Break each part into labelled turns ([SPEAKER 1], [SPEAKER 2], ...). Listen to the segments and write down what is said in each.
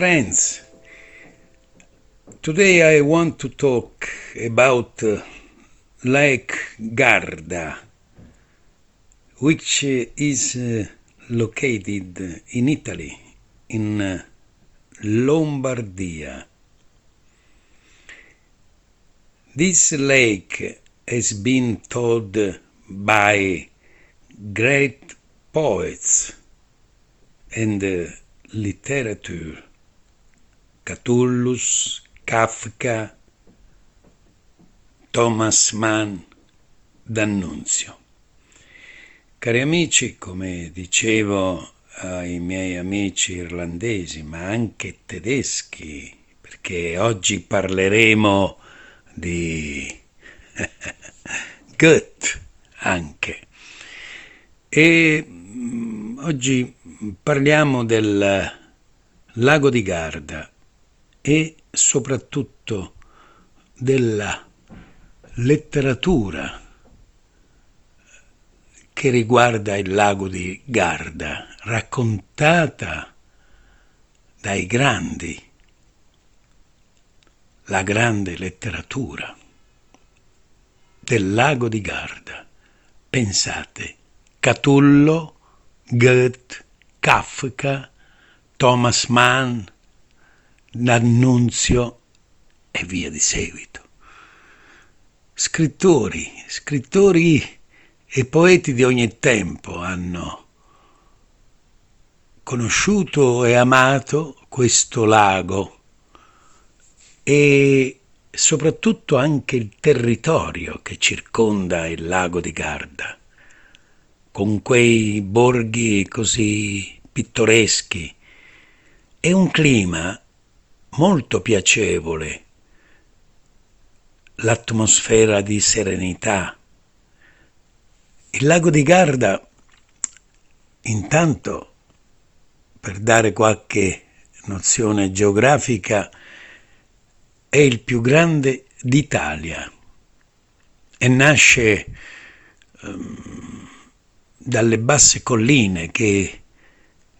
[SPEAKER 1] friends. Today I want to talk about uh, Lake Garda, which is uh, located in Italy, in uh, Lombardia. This lake has been told by great poets and uh, literature, Catullus, Kafka, Thomas Mann, D'Annunzio. Cari amici, come dicevo ai miei amici irlandesi, ma anche tedeschi, perché oggi parleremo di Goethe anche. E mm, oggi parliamo del lago di Garda e soprattutto della letteratura che riguarda il lago di Garda, raccontata dai grandi, la grande letteratura del lago di Garda. Pensate, Catullo, Goethe, Kafka, Thomas Mann, D'Annunzio e via di seguito. Scrittori, scrittori e poeti di ogni tempo hanno conosciuto e amato questo lago e soprattutto anche il territorio che circonda il lago di Garda, con quei borghi così pittoreschi e un clima molto piacevole, l'atmosfera di serenità. Il lago di Garda, intanto, per dare qualche nozione geografica, è il più grande d'Italia e nasce um, dalle basse colline che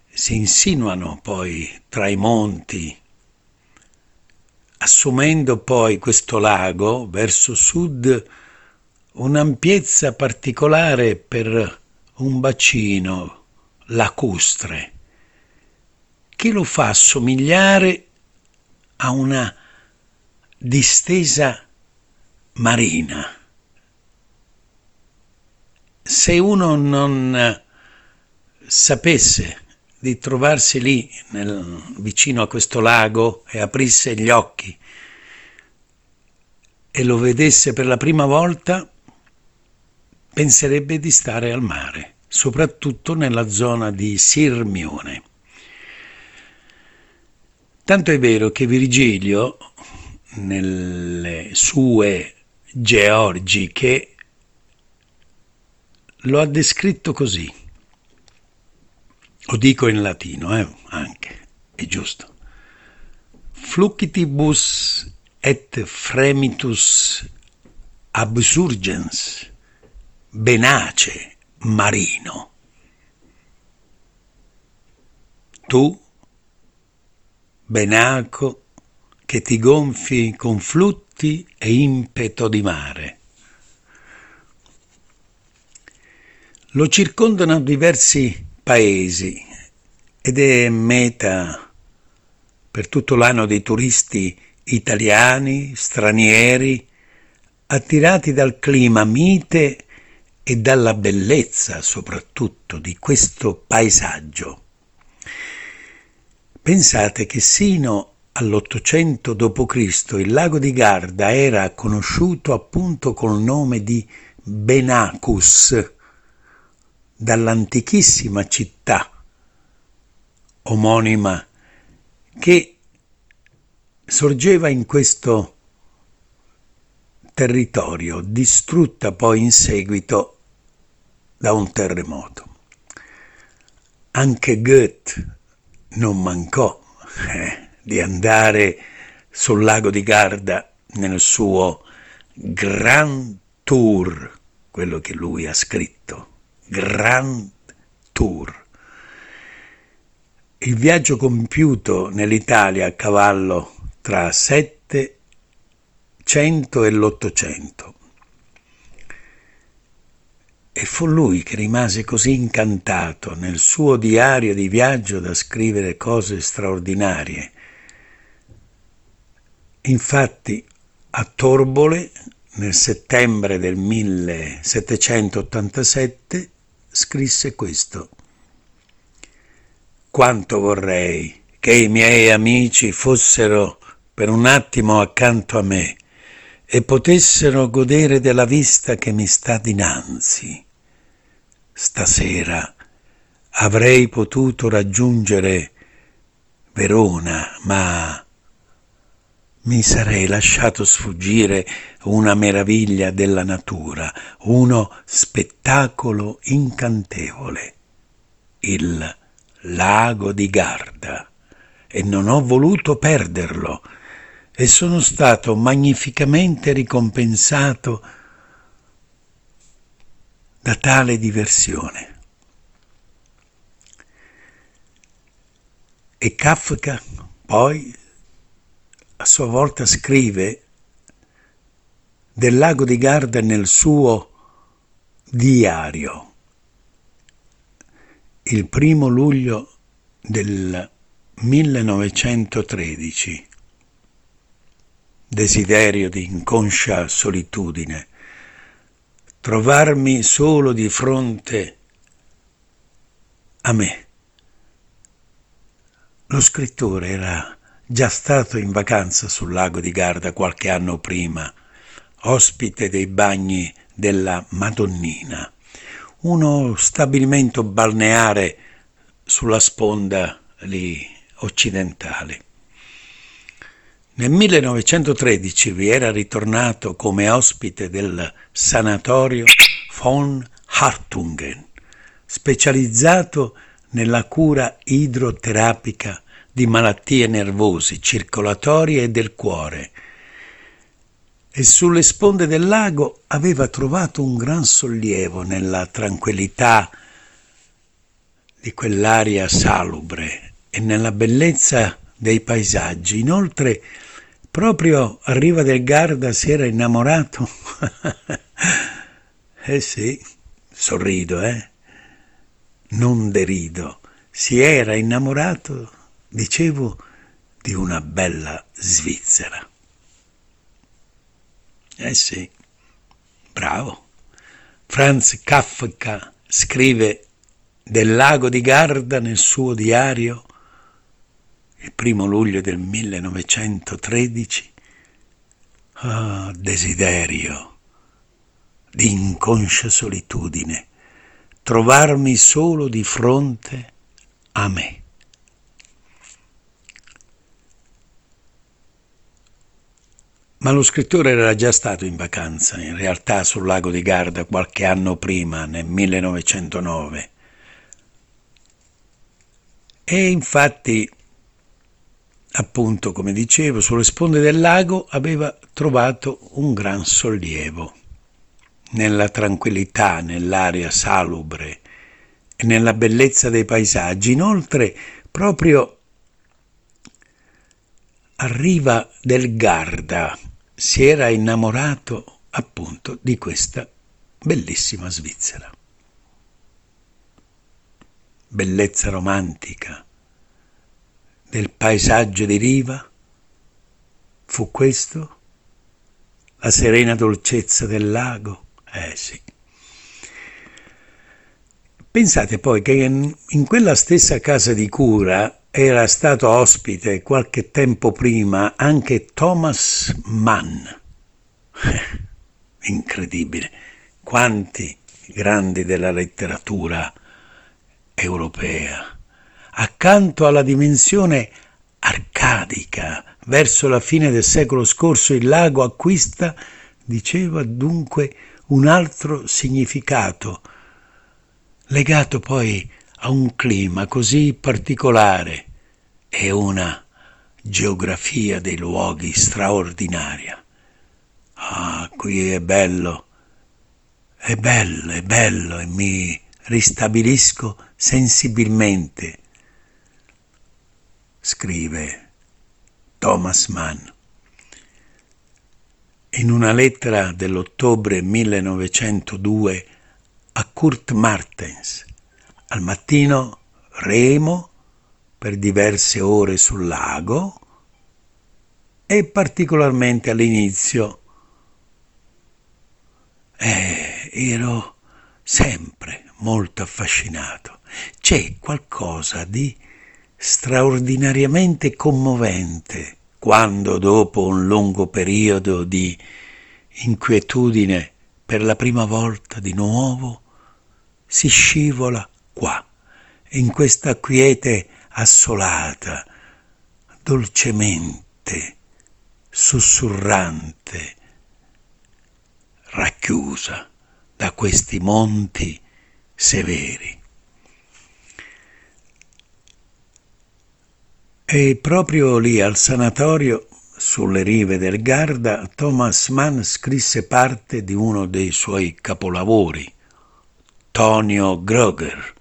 [SPEAKER 1] si insinuano poi tra i monti, assumendo poi questo lago verso sud un'ampiezza particolare per un bacino lacustre che lo fa somigliare a una distesa marina. Se uno non sapesse di trovarsi lì nel, vicino a questo lago e aprisse gli occhi e lo vedesse per la prima volta, penserebbe di stare al mare, soprattutto nella zona di Sirmione. Tanto è vero che Virgilio nelle sue georgiche lo ha descritto così. Lo dico in latino, eh, anche, è giusto. Flucitibus et fremitus absurgens benace marino. Tu, benaco, che ti gonfi con flutti e impeto di mare. Lo circondano diversi paesi ed è meta per tutto l'anno dei turisti italiani, stranieri, attirati dal clima mite e dalla bellezza soprattutto di questo paesaggio. Pensate che sino all'Ottocento d.C. il lago di Garda era conosciuto appunto col nome di Benacus, dall'antichissima città omonima che sorgeva in questo territorio, distrutta poi in seguito da un terremoto. Anche Goethe non mancò. Eh di andare sul lago di Garda nel suo Grand Tour, quello che lui ha scritto, Grand Tour. il viaggio compiuto nell'Italia a cavallo tra 700 e l'800. E fu lui che rimase così incantato nel suo diario di viaggio da scrivere cose straordinarie. Infatti, a Torbole, nel settembre del 1787, scrisse questo. Quanto vorrei che i miei amici fossero per un attimo accanto a me e potessero godere della vista che mi sta dinanzi. Stasera avrei potuto raggiungere Verona, ma mi sarei lasciato sfuggire una meraviglia della natura, uno spettacolo incantevole, il lago di Garda, e non ho voluto perderlo, e sono stato magnificamente ricompensato da tale diversione. E Kafka poi a sua volta scrive del lago di Garda nel suo diario il primo luglio del 1913. Desiderio di inconscia solitudine. Trovarmi solo di fronte a me. Lo scrittore era già stato in vacanza sul lago di Garda qualche anno prima, ospite dei bagni della Madonnina uno stabilimento balneare sulla sponda lì occidentale. Nel 1913 vi era ritornato come ospite del sanatorio von Hartungen, specializzato nella cura idroterapica di malattie nervose, circolatorie e del cuore, e sulle sponde del lago aveva trovato un gran sollievo nella tranquillità di quell'aria salubre e nella bellezza dei paesaggi. Inoltre, proprio a riva del Garda si era innamorato. eh sì, sorrido, eh? Non derido. Si era innamorato, dicevo, di una bella Svizzera. Eh sì, bravo. Franz Kafka scrive del lago di Garda nel suo diario il primo luglio del 1913. Ah, oh, desiderio di inconscia solitudine, trovarmi solo di fronte a me. Ma lo scrittore era già stato in vacanza, in realtà sul lago di Garda qualche anno prima, nel 1909. E infatti, appunto, come dicevo, sulle sponde del lago aveva trovato un gran sollievo, nella tranquillità, nell'aria salubre e nella bellezza dei paesaggi. Inoltre, proprio a riva del Garda, si era innamorato appunto di questa bellissima Svizzera. Bellezza romantica del paesaggio di riva, fu questo? La serena dolcezza del lago? Eh sì. Pensate poi che in quella stessa casa di cura era stato ospite qualche tempo prima anche Thomas Mann. Incredibile. Quanti grandi della letteratura europea. Accanto alla dimensione arcadica, verso la fine del secolo scorso il lago acquista, diceva dunque, un altro significato, legato poi a un clima così particolare e una geografia dei luoghi straordinaria. Ah, qui è bello, è bello, è bello e mi ristabilisco sensibilmente scrive Thomas Mann. In una lettera dell'ottobre 1902 a Kurt Martens, al mattino remo per diverse ore sul lago e particolarmente all'inizio eh, ero sempre molto affascinato. C'è qualcosa di straordinariamente commovente quando dopo un lungo periodo di inquietudine per la prima volta di nuovo si scivola qua, in questa quiete assolata, dolcemente, sussurrante, racchiusa da questi monti severi. E proprio lì al sanatorio, sulle rive del Garda, Thomas Mann scrisse parte di uno dei suoi capolavori, Tonio Groger,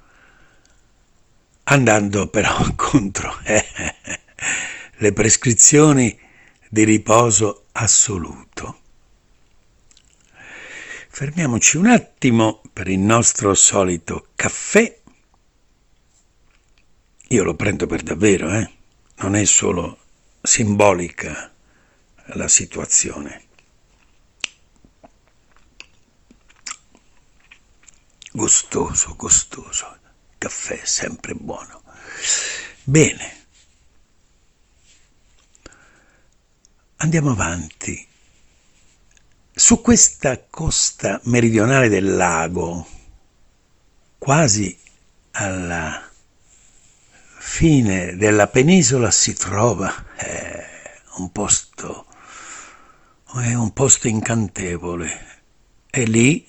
[SPEAKER 1] andando però contro eh, le prescrizioni di riposo assoluto. Fermiamoci un attimo per il nostro solito caffè. Io lo prendo per davvero, eh? non è solo simbolica la situazione. Gustoso, gustoso, caffè sempre buono. Bene, andiamo avanti. Su questa costa meridionale del lago, quasi alla fine della penisola si trova eh, un posto, è un posto incantevole e lì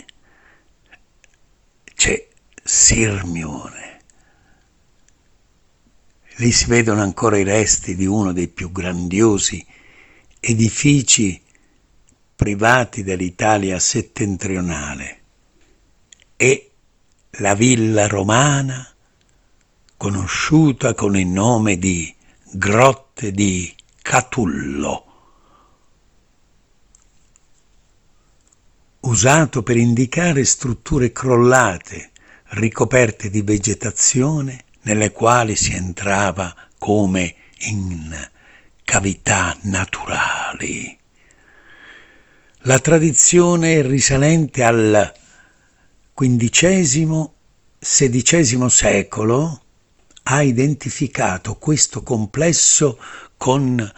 [SPEAKER 1] c'è Sirmione. Lì si vedono ancora i resti di uno dei più grandiosi edifici privati dell'Italia settentrionale e la villa romana conosciuta con il nome di Grotte di Catullo, usato per indicare strutture crollate, ricoperte di vegetazione, nelle quali si entrava come in cavità naturali. La tradizione risalente al XV-XVI secolo ha identificato questo complesso con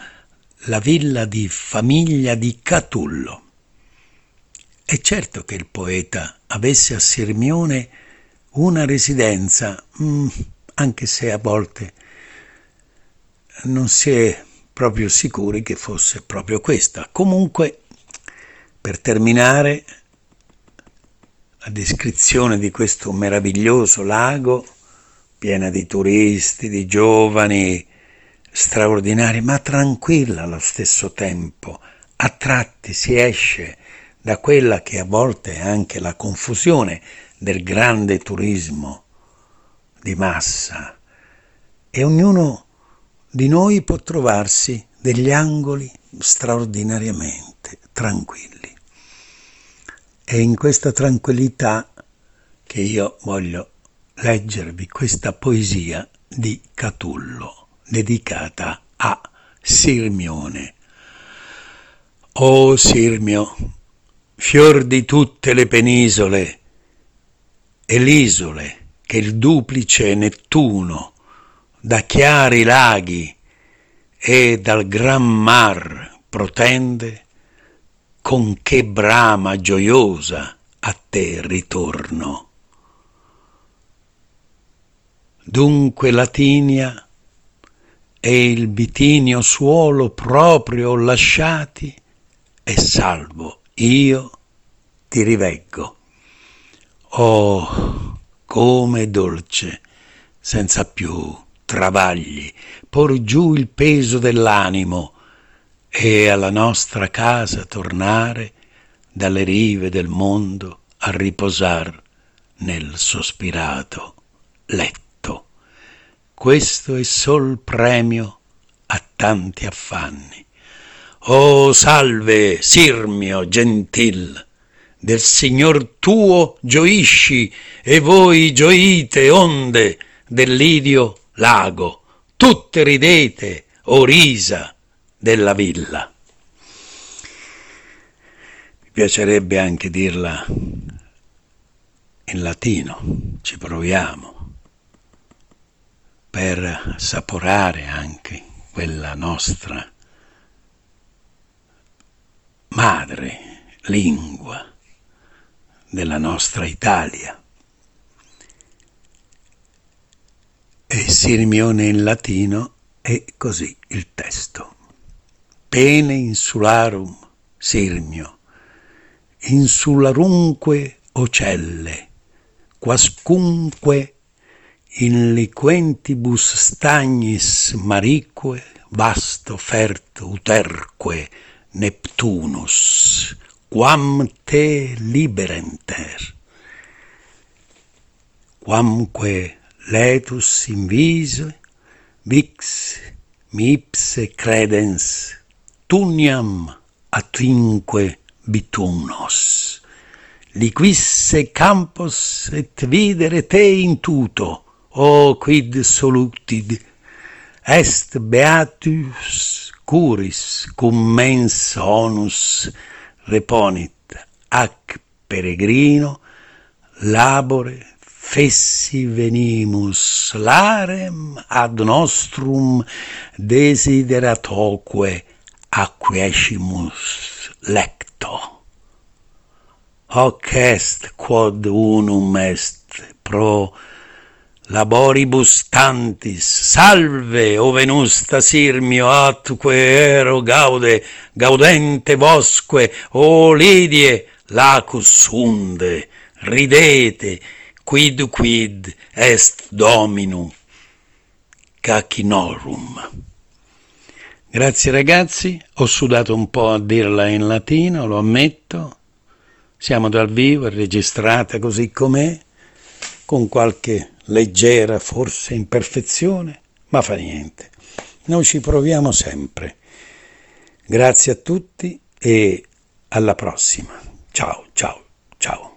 [SPEAKER 1] la villa di famiglia di Catullo. È certo che il poeta avesse a Sirmione una residenza, mm, anche se a volte non si è proprio sicuri che fosse proprio questa. Comunque, per terminare, la descrizione di questo meraviglioso lago piena di turisti, di giovani straordinari, ma tranquilla allo stesso tempo. A tratti si esce da quella che a volte è anche la confusione del grande turismo di massa e ognuno di noi può trovarsi degli angoli straordinariamente tranquilli. È in questa tranquillità che io voglio leggervi questa poesia di Catullo dedicata a Sirmione. O Sirmio, fior di tutte le penisole e l'isole che il duplice Nettuno da chiari laghi e dal gran mar protende, con che brama gioiosa a te ritorno. Dunque Latinia e il bitinio suolo proprio lasciati, e salvo io ti riveggo. Oh, come dolce, senza più travagli, por giù il peso dell'animo e alla nostra casa tornare dalle rive del mondo a riposar nel sospirato letto. Questo è sol premio a tanti affanni. O salve, Sirmio gentil, del Signor tuo gioisci, e voi gioite, onde del Lidio lago, tutte ridete, o risa della villa. Mi piacerebbe anche dirla in latino, ci proviamo, per saporare anche quella nostra madre lingua della nostra Italia. E Sirmione in latino è così il testo. Pene insularum Sirmio, insularunque ocelle, quascunque in liquentibus stagnis marique vasto ferto uterque Neptunus, quam te liberenter, quamque letus invise, vix mipse credens, tuniam atinque bitunos liquisse campos et videre te in tuto, o quid solutid, est beatus curis cum mens onus reponit ac peregrino labore fessi venimus larem ad nostrum desideratoque acquiescimus lecto. Hoc est quod unum est pro laboribus tantis salve o venusta sirmio atque ero gaude gaudente vosque o lidie lacus unde ridete quid quid est dominu cacinorum grazie ragazzi. Ho sudato un po' a dirla in latino lo ammetto. Siamo dal vivo, è registrata così com'è, con qualche leggera forse imperfezione, ma fa niente. Noi ci proviamo sempre. Grazie a tutti e alla prossima. Ciao, ciao, ciao.